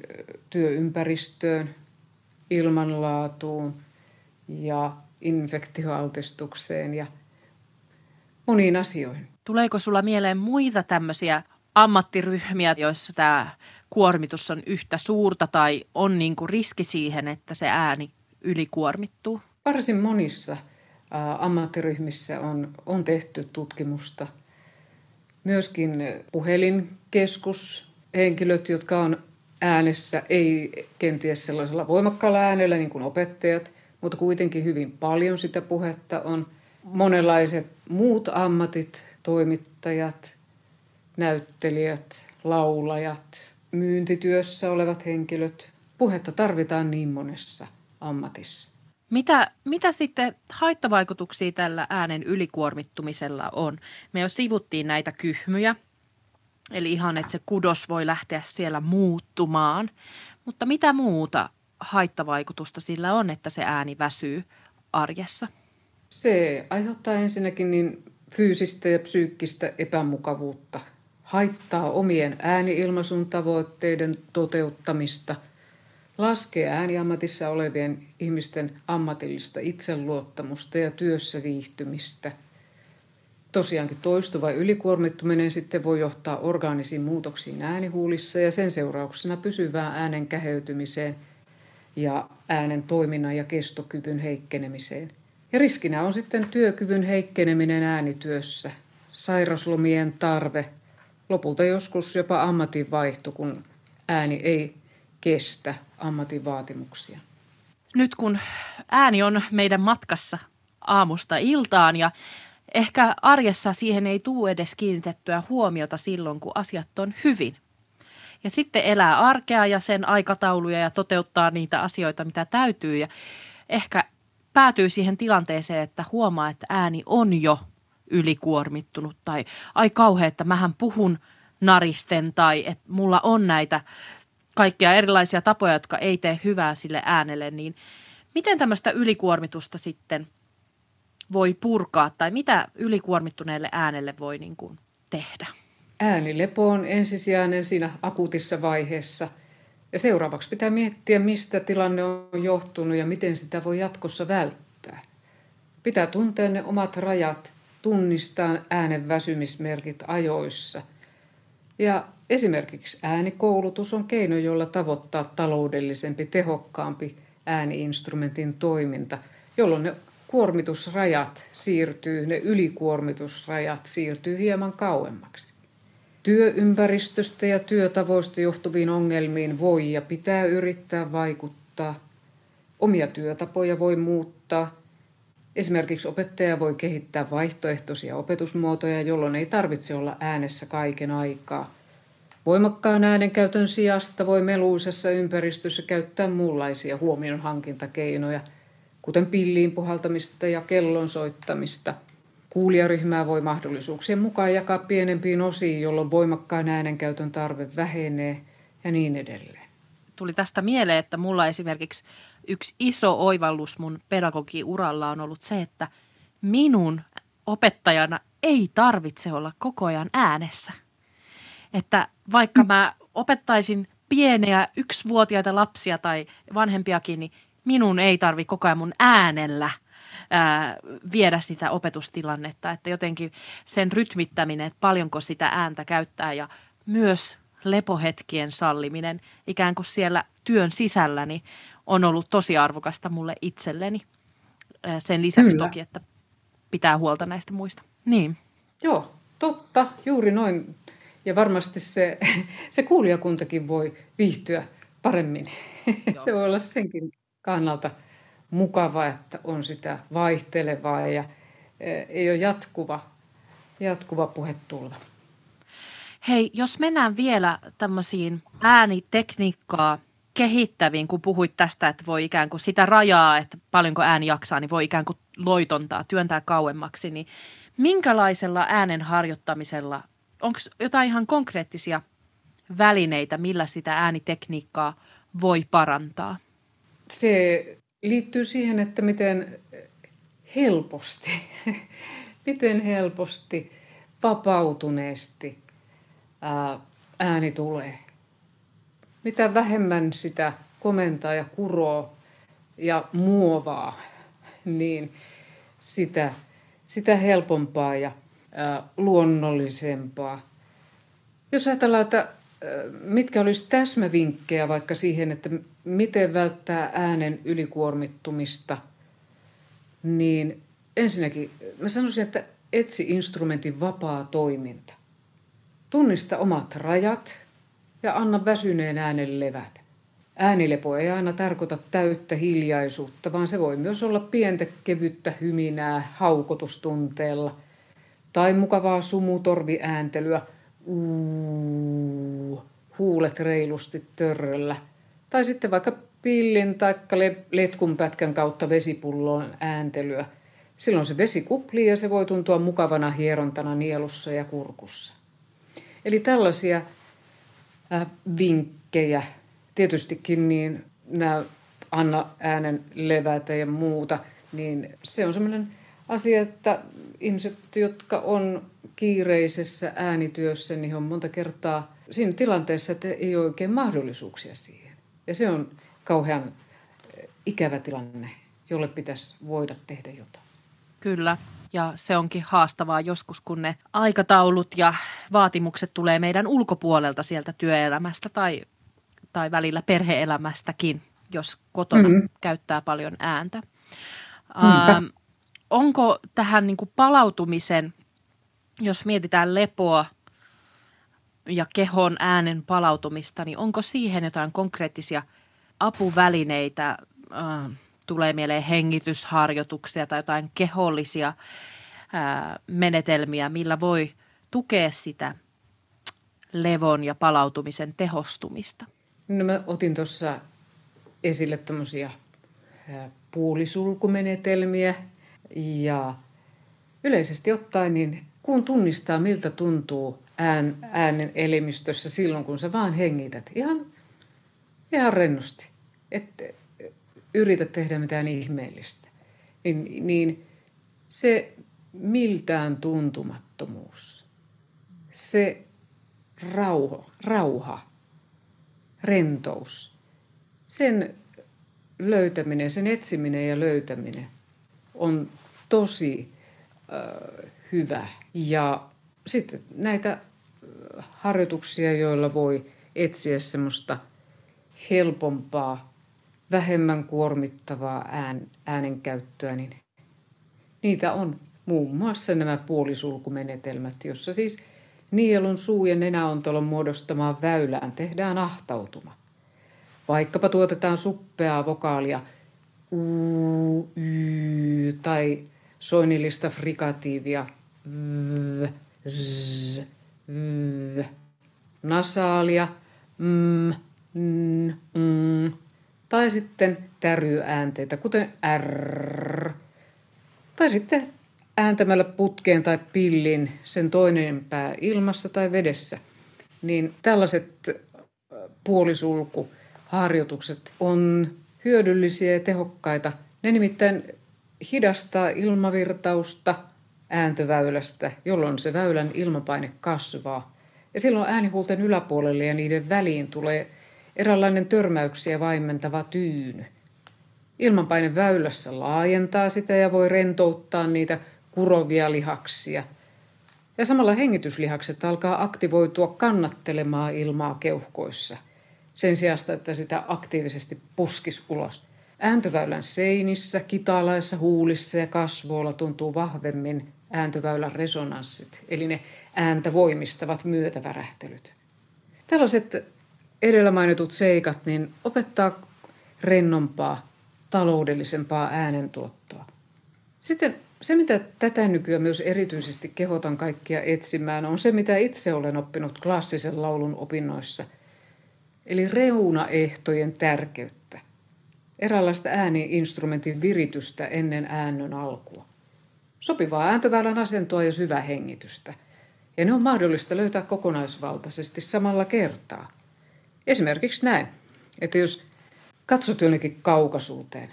työympäristöön, ilmanlaatuun ja infektioaltistukseen ja moniin asioihin.
Tuleeko sulla mieleen muita tämmöisiä ammattiryhmiä, joissa tämä kuormitus on yhtä suurta tai on niin kuin riski siihen, että se ääni ylikuormittuu?
Varsin monissa – ammattiryhmissä on, on tehty tutkimusta. Myöskin puhelinkeskus, henkilöt, jotka on äänessä, ei kenties sellaisella voimakkaalla äänellä niin kuin opettajat, mutta kuitenkin hyvin paljon sitä puhetta on. Monenlaiset muut ammatit, toimittajat, näyttelijät, laulajat, myyntityössä olevat henkilöt. Puhetta tarvitaan niin monessa ammatissa.
Mitä, mitä sitten haittavaikutuksia tällä äänen ylikuormittumisella on? Me jo sivuttiin näitä kyhmyjä, eli ihan, että se kudos voi lähteä siellä muuttumaan. Mutta mitä muuta haittavaikutusta sillä on, että se ääni väsyy arjessa?
Se aiheuttaa ensinnäkin niin fyysistä ja psyykkistä epämukavuutta, haittaa omien ääniilmaisun tavoitteiden toteuttamista – laskee ääniammatissa olevien ihmisten ammatillista itseluottamusta ja työssä viihtymistä. Tosiaankin toistuva ylikuormittuminen sitten voi johtaa orgaanisiin muutoksiin äänihuulissa ja sen seurauksena pysyvään äänen käheytymiseen ja äänen toiminnan ja kestokyvyn heikkenemiseen. Ja riskinä on sitten työkyvyn heikkeneminen äänityössä, sairaslomien tarve, lopulta joskus jopa ammatinvaihto, kun ääni ei kestä ammatin vaatimuksia.
Nyt kun ääni on meidän matkassa aamusta iltaan ja ehkä arjessa siihen ei tule edes kiinnitettyä huomiota silloin, kun asiat on hyvin. Ja sitten elää arkea ja sen aikatauluja ja toteuttaa niitä asioita, mitä täytyy. Ja ehkä päätyy siihen tilanteeseen, että huomaa, että ääni on jo ylikuormittunut tai ai kauhea, että mähän puhun naristen tai että mulla on näitä kaikkia erilaisia tapoja, jotka ei tee hyvää sille äänelle, niin miten tämmöistä ylikuormitusta sitten voi purkaa tai mitä ylikuormittuneelle äänelle voi niin kuin tehdä?
Äänilepo on ensisijainen siinä akuutissa vaiheessa – ja seuraavaksi pitää miettiä, mistä tilanne on johtunut ja miten sitä voi jatkossa välttää. Pitää tuntea ne omat rajat, tunnistaa äänen väsymismerkit ajoissa. Ja esimerkiksi äänikoulutus on keino, jolla tavoittaa taloudellisempi, tehokkaampi ääniinstrumentin toiminta, jolloin ne kuormitusrajat siirtyy, ne ylikuormitusrajat siirtyy hieman kauemmaksi. Työympäristöstä ja työtavoista johtuviin ongelmiin voi ja pitää yrittää vaikuttaa. Omia työtapoja voi muuttaa. Esimerkiksi opettaja voi kehittää vaihtoehtoisia opetusmuotoja, jolloin ei tarvitse olla äänessä kaiken aikaa. Voimakkaan äänenkäytön sijasta voi meluisessa ympäristössä käyttää muunlaisia huomionhankintakeinoja, kuten pilliin puhaltamista ja kellon soittamista – Kuulijaryhmää voi mahdollisuuksien mukaan jakaa pienempiin osiin, jolloin voimakkaan äänenkäytön tarve vähenee ja niin edelleen.
Tuli tästä mieleen, että mulla esimerkiksi yksi iso oivallus mun pedagogiuralla on ollut se, että minun opettajana ei tarvitse olla koko ajan äänessä. Että vaikka mä opettaisin pieniä yksivuotiaita lapsia tai vanhempiakin, niin minun ei tarvi koko ajan mun äänellä – ää, viedä sitä opetustilannetta, että jotenkin sen rytmittäminen, että paljonko sitä ääntä käyttää ja myös lepohetkien salliminen ikään kuin siellä työn sisälläni niin on ollut tosi arvokasta mulle itselleni. Sen lisäksi Kyllä. toki, että pitää huolta näistä muista. Niin.
Joo, totta, juuri noin. Ja varmasti se, se kuulijakuntakin voi viihtyä paremmin. Joo. se voi olla senkin kannalta mukava, että on sitä vaihtelevaa ja e, ei ole jatkuva, jatkuva puhetulva.
Hei, jos mennään vielä tämmöisiin äänitekniikkaa kehittäviin, kun puhuit tästä, että voi ikään kuin sitä rajaa, että paljonko ääni jaksaa, niin voi ikään kuin loitontaa, työntää kauemmaksi, niin minkälaisella äänen harjoittamisella, onko jotain ihan konkreettisia välineitä, millä sitä äänitekniikkaa voi parantaa?
Se liittyy siihen, että miten helposti, miten helposti, vapautuneesti ääni tulee. Mitä vähemmän sitä komentaa ja kuroo ja muovaa, niin sitä, sitä helpompaa ja luonnollisempaa. Jos ajatellaan, että mitkä olisi täsmävinkkejä vaikka siihen, että miten välttää äänen ylikuormittumista, niin ensinnäkin mä sanoisin, että etsi instrumentin vapaa toiminta. Tunnista omat rajat ja anna väsyneen äänen levätä. Äänilepo ei aina tarkoita täyttä hiljaisuutta, vaan se voi myös olla pientä kevyttä hyminää haukotustunteella tai mukavaa sumutorviääntelyä – uu, huulet reilusti törröllä. Tai sitten vaikka pillin tai letkun pätkän kautta vesipulloon ääntelyä. Silloin se vesi kuplii ja se voi tuntua mukavana hierontana nielussa ja kurkussa. Eli tällaisia äh, vinkkejä. Tietystikin niin nämä anna äänen levätä ja muuta, niin se on sellainen asia, että ihmiset, jotka on kiireisessä äänityössä, niin on monta kertaa siinä tilanteessa, että ei ole oikein mahdollisuuksia siihen. Ja se on kauhean eh, ikävä tilanne, jolle pitäisi voida tehdä jotain.
Kyllä. Ja se onkin haastavaa joskus, kun ne aikataulut ja vaatimukset tulee meidän ulkopuolelta sieltä työelämästä tai, tai välillä perheelämästäkin, jos kotona mm-hmm. käyttää paljon ääntä. Ähm, onko tähän niin kuin palautumisen, jos mietitään lepoa ja kehon äänen palautumista, niin onko siihen jotain konkreettisia apuvälineitä, äh, tulee mieleen hengitysharjoituksia tai jotain kehollisia äh, menetelmiä, millä voi tukea sitä levon ja palautumisen tehostumista?
No mä otin tuossa esille tämmöisiä puolisulkumenetelmiä ja yleisesti ottaen niin kun tunnistaa miltä tuntuu ään, äänen elimistössä silloin kun sä vaan hengität ihan, ihan rennosti, et yritä tehdä mitään ihmeellistä, niin, niin se miltään tuntumattomuus, se rauha, rauha, rentous, sen löytäminen, sen etsiminen ja löytäminen on tosi äh, hyvä. Ja sitten näitä harjoituksia, joilla voi etsiä semmoista helpompaa, vähemmän kuormittavaa ään, äänenkäyttöä, niin niitä on muun muassa nämä puolisulkumenetelmät, jossa siis nielun, suu ja nenäontolon muodostamaan väylään tehdään ahtautuma. Vaikkapa tuotetaan suppeaa vokaalia u, y, tai soinillista frikatiivia v, z, v, nasaalia m, n, n, tai sitten täryäänteitä, kuten r, tai sitten ääntämällä putkeen tai pillin sen toinen pää ilmassa tai vedessä. Niin tällaiset puolisulku harjoitukset on hyödyllisiä ja tehokkaita. Ne nimittäin hidastaa ilmavirtausta ääntöväylästä, jolloin se väylän ilmapaine kasvaa. Ja silloin äänihuulten yläpuolelle ja niiden väliin tulee eräänlainen törmäyksiä vaimentava tyyny. Ilmanpaine väylässä laajentaa sitä ja voi rentouttaa niitä kurovia lihaksia. Ja samalla hengityslihakset alkaa aktivoitua kannattelemaan ilmaa keuhkoissa – sen sijasta, että sitä aktiivisesti puskis ulos. Ääntöväylän seinissä, kitalaissa, huulissa ja kasvoilla tuntuu vahvemmin ääntöväylän resonanssit, eli ne ääntä voimistavat myötävärähtelyt. Tällaiset edellä mainitut seikat niin opettaa rennompaa, taloudellisempaa äänentuottoa. Sitten se, mitä tätä nykyään myös erityisesti kehotan kaikkia etsimään, on se, mitä itse olen oppinut klassisen laulun opinnoissa – eli reunaehtojen tärkeyttä, eräänlaista ääniinstrumentin viritystä ennen äännön alkua, sopivaa ääntöväylän asentoa ja syvää hengitystä. Ja ne on mahdollista löytää kokonaisvaltaisesti samalla kertaa. Esimerkiksi näin, että jos katsot jonnekin kaukaisuuteen,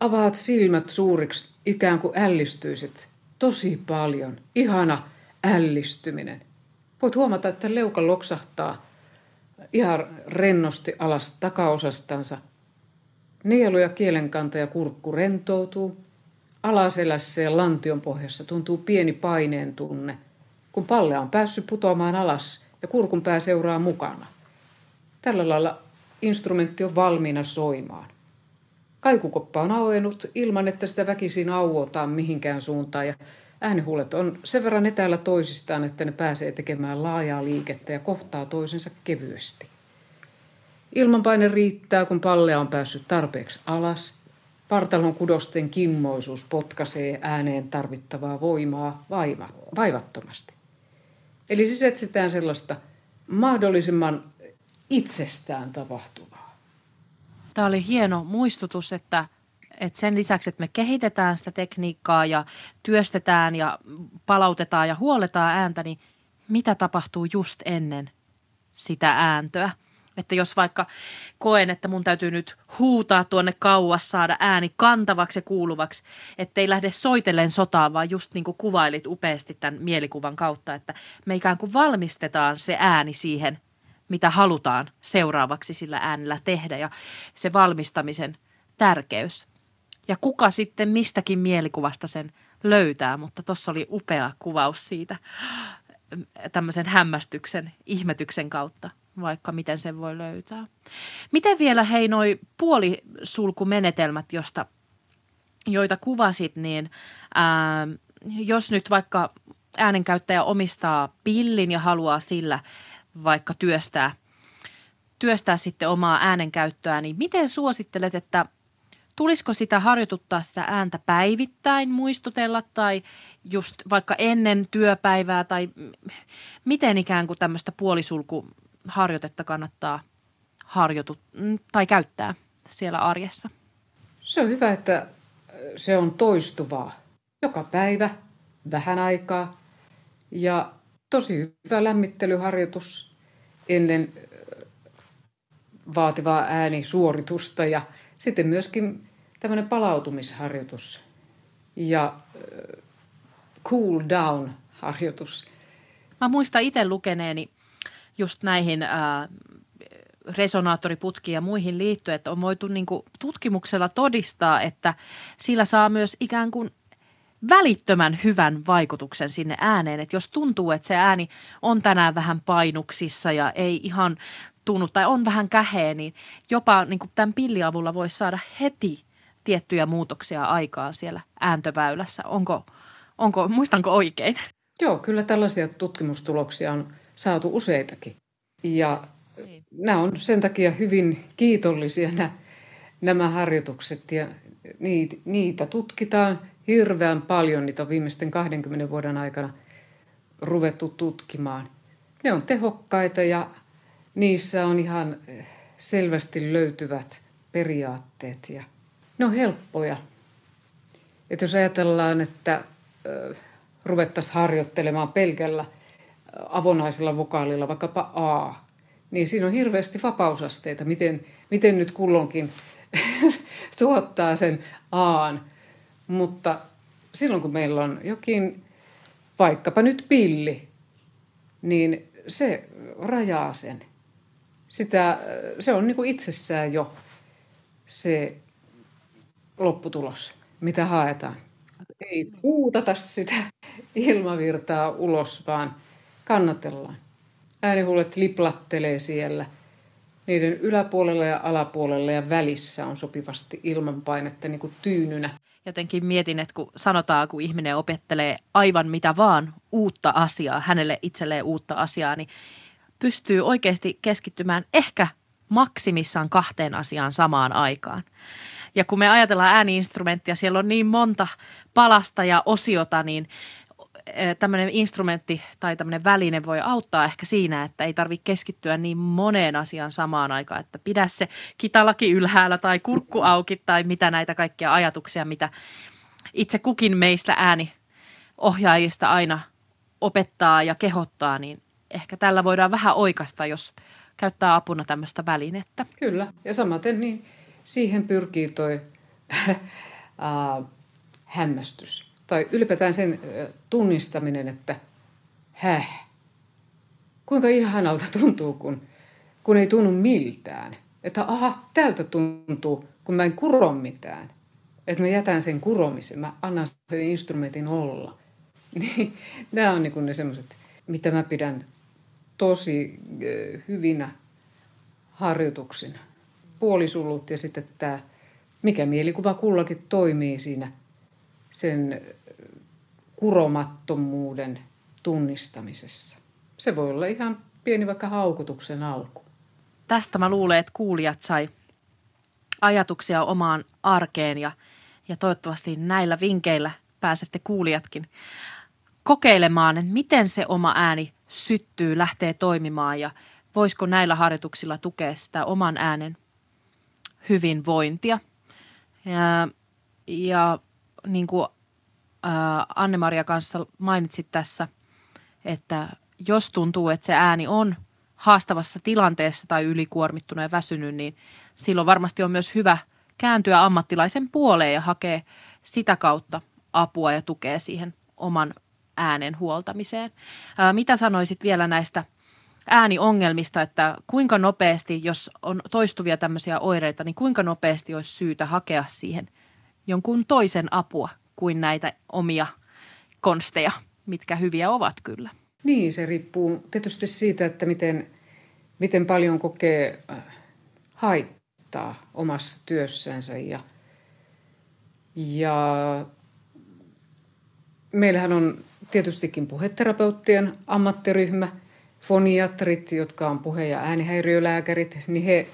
avaat silmät suuriksi ikään kuin ällistyisit tosi paljon, ihana ällistyminen. Voit huomata, että leuka loksahtaa ihan rennosti alas takaosastansa. Nielu ja kielenkanta ja kurkku rentoutuu. Alaselässä ja lantion pohjassa tuntuu pieni paineen tunne, kun palle on päässyt putoamaan alas ja kurkun pää seuraa mukana. Tällä lailla instrumentti on valmiina soimaan. Kaikukoppa on auennut ilman, että sitä väkisin auotaan mihinkään suuntaan ja äänihuulet on sen verran etäällä toisistaan, että ne pääsee tekemään laajaa liikettä ja kohtaa toisensa kevyesti. Ilmanpaine riittää, kun palle on päässyt tarpeeksi alas. Vartalon kudosten kimmoisuus potkaisee ääneen tarvittavaa voimaa vaiva, vaivattomasti. Eli siis etsitään sellaista mahdollisimman itsestään tapahtuvaa.
Tämä oli hieno muistutus, että et sen lisäksi, että me kehitetään sitä tekniikkaa ja työstetään ja palautetaan ja huoletaan ääntä, niin mitä tapahtuu just ennen sitä ääntöä. Että jos vaikka koen, että mun täytyy nyt huutaa tuonne kauas, saada ääni kantavaksi ja kuuluvaksi, ettei lähde soitellen sotaan, vaan just niin kuin kuvailit upeasti tämän mielikuvan kautta, että me ikään kuin valmistetaan se ääni siihen, mitä halutaan seuraavaksi sillä äänellä tehdä ja se valmistamisen tärkeys – ja kuka sitten mistäkin mielikuvasta sen löytää, mutta tuossa oli upea kuvaus siitä tämmöisen hämmästyksen, ihmetyksen kautta, vaikka miten sen voi löytää. Miten vielä hei noi puolisulkumenetelmät, josta, joita kuvasit, niin ää, jos nyt vaikka äänenkäyttäjä omistaa pillin ja haluaa sillä vaikka työstää, työstää sitten omaa äänenkäyttöä, niin miten suosittelet, että tulisiko sitä harjoituttaa sitä ääntä päivittäin, muistutella tai just vaikka ennen työpäivää tai miten ikään kuin tämmöistä puolisulkuharjoitetta kannattaa harjoitut tai käyttää siellä arjessa?
Se on hyvä, että se on toistuvaa. Joka päivä, vähän aikaa ja tosi hyvä lämmittelyharjoitus ennen vaativaa äänisuoritusta ja sitten myöskin tämmöinen palautumisharjoitus ja cool down harjoitus.
Mä muistan itse lukeneeni just näihin ää, resonaattoriputkiin ja muihin liittyen, että on voitu niin kuin tutkimuksella todistaa, että sillä saa myös ikään kuin välittömän hyvän vaikutuksen sinne ääneen. Että jos tuntuu, että se ääni on tänään vähän painuksissa ja ei ihan tunnu tai on vähän käheä, niin jopa niin kuin tämän pilliavulla voisi saada heti tiettyjä muutoksia aikaan siellä ääntöväylässä. Onko, onko, muistanko oikein?
Joo, kyllä tällaisia tutkimustuloksia on saatu useitakin. Ja niin. nämä on sen takia hyvin kiitollisia nämä, nämä harjoitukset ja niitä, niitä tutkitaan hirveän paljon. Niitä on viimeisten 20 vuoden aikana ruvettu tutkimaan. Ne on tehokkaita ja niissä on ihan selvästi löytyvät periaatteet ja ne on helppoja. Että jos ajatellaan, että ruvettaisiin harjoittelemaan pelkällä avonaisella vokaalilla, vaikkapa A, niin siinä on hirveästi vapausasteita, miten, miten nyt kullonkin tuottaa sen Aan. Mutta silloin kun meillä on jokin, vaikkapa nyt pilli, niin se rajaa sen. Sitä, se on niin kuin itsessään jo se lopputulos, mitä haetaan. Ei puutata sitä ilmavirtaa ulos, vaan kannatellaan. Äänihullet liplattelee siellä. Niiden yläpuolella ja alapuolella ja välissä on sopivasti ilmanpainetta niin kuin tyynynä.
Jotenkin mietin, että kun sanotaan, kun ihminen opettelee aivan mitä vaan uutta asiaa, hänelle itselleen uutta asiaa, niin pystyy oikeasti keskittymään ehkä maksimissaan kahteen asiaan samaan aikaan. Ja kun me ajatellaan ääniinstrumenttia, siellä on niin monta palasta ja osiota, niin eh, tämmöinen instrumentti tai tämmöinen väline voi auttaa ehkä siinä, että ei tarvitse keskittyä niin moneen asiaan samaan aikaan, että pidä se kitalaki ylhäällä tai kurkku auki tai mitä näitä kaikkia ajatuksia, mitä itse kukin meistä ääniohjaajista aina opettaa ja kehottaa, niin ehkä tällä voidaan vähän oikasta, jos käyttää apuna tämmöistä välinettä.
Kyllä, ja samaten niin siihen pyrkii toi äh, hämmästys. Tai ylipäätään sen äh, tunnistaminen, että häh, kuinka ihanalta tuntuu, kun, kun ei tunnu miltään. Että aha, tältä tuntuu, kun mä en kuro mitään. Että mä jätän sen kuromisen, mä annan sen instrumentin olla. Niin, nämä on niin ne semmoiset, mitä mä pidän tosi äh, hyvinä harjoituksina puolisulut ja sitten tämä, mikä mielikuva kullakin toimii siinä sen kuromattomuuden tunnistamisessa. Se voi olla ihan pieni vaikka haukutuksen alku.
Tästä mä luulen, että kuulijat sai ajatuksia omaan arkeen ja, ja toivottavasti näillä vinkeillä pääsette kuulijatkin kokeilemaan, että miten se oma ääni syttyy, lähtee toimimaan ja voisiko näillä harjoituksilla tukea sitä oman äänen hyvinvointia. Ja, ja niin kuin Anne-Maria kanssa mainitsit tässä, että jos tuntuu, että se ääni on haastavassa tilanteessa tai ylikuormittunut ja väsynyt, niin silloin varmasti on myös hyvä kääntyä ammattilaisen puoleen ja hakea sitä kautta apua ja tukea siihen oman äänen huoltamiseen. Ää, mitä sanoisit vielä näistä ääniongelmista, että kuinka nopeasti, jos on toistuvia tämmöisiä oireita, niin kuinka nopeasti olisi syytä hakea siihen jonkun toisen apua kuin näitä omia konsteja, mitkä hyviä ovat kyllä.
Niin, se riippuu tietysti siitä, että miten, miten paljon kokee äh, haittaa omassa työssänsä. Ja, ja meillähän on tietystikin puheterapeuttien ammattiryhmä, foniatrit, jotka on puhe- ja äänihäiriölääkärit, niin he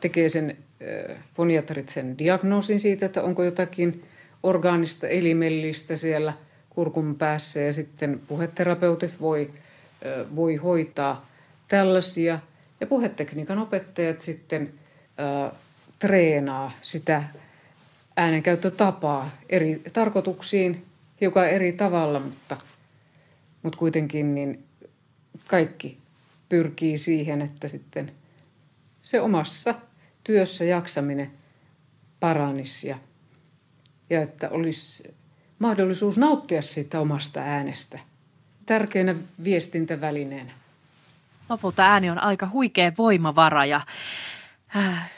tekee sen foniatrit sen diagnoosin siitä, että onko jotakin orgaanista, elimellistä siellä kurkun päässä ja sitten puheterapeutit voi, voi hoitaa tällaisia. Ja puhetekniikan opettajat sitten äh, treenaa sitä äänenkäyttötapaa eri tarkoituksiin hiukan eri tavalla, mutta, mutta kuitenkin niin kaikki pyrkii siihen, että sitten se omassa työssä jaksaminen paranisi ja, ja että olisi mahdollisuus nauttia siitä omasta äänestä tärkeänä viestintävälineenä.
Lopulta ääni on aika huikea voimavara ja äh,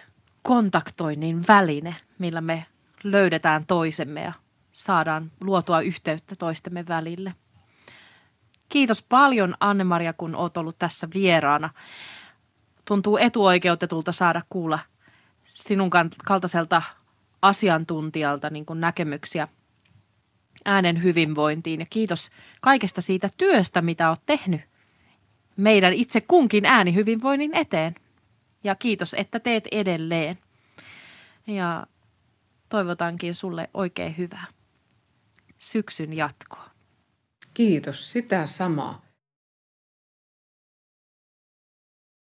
kontaktoinnin väline, millä me löydetään toisemme ja saadaan luotua yhteyttä toistemme välille. Kiitos paljon Anne-Maria, kun olet ollut tässä vieraana. Tuntuu etuoikeutetulta saada kuulla sinun kaltaiselta asiantuntijalta niin kuin näkemyksiä äänen hyvinvointiin. Ja kiitos kaikesta siitä työstä, mitä olet tehnyt meidän itse kunkin äänihyvinvoinnin eteen. Ja kiitos, että teet edelleen. Ja toivotankin sulle oikein hyvää syksyn jatkoa.
Kiitos, sitä samaa.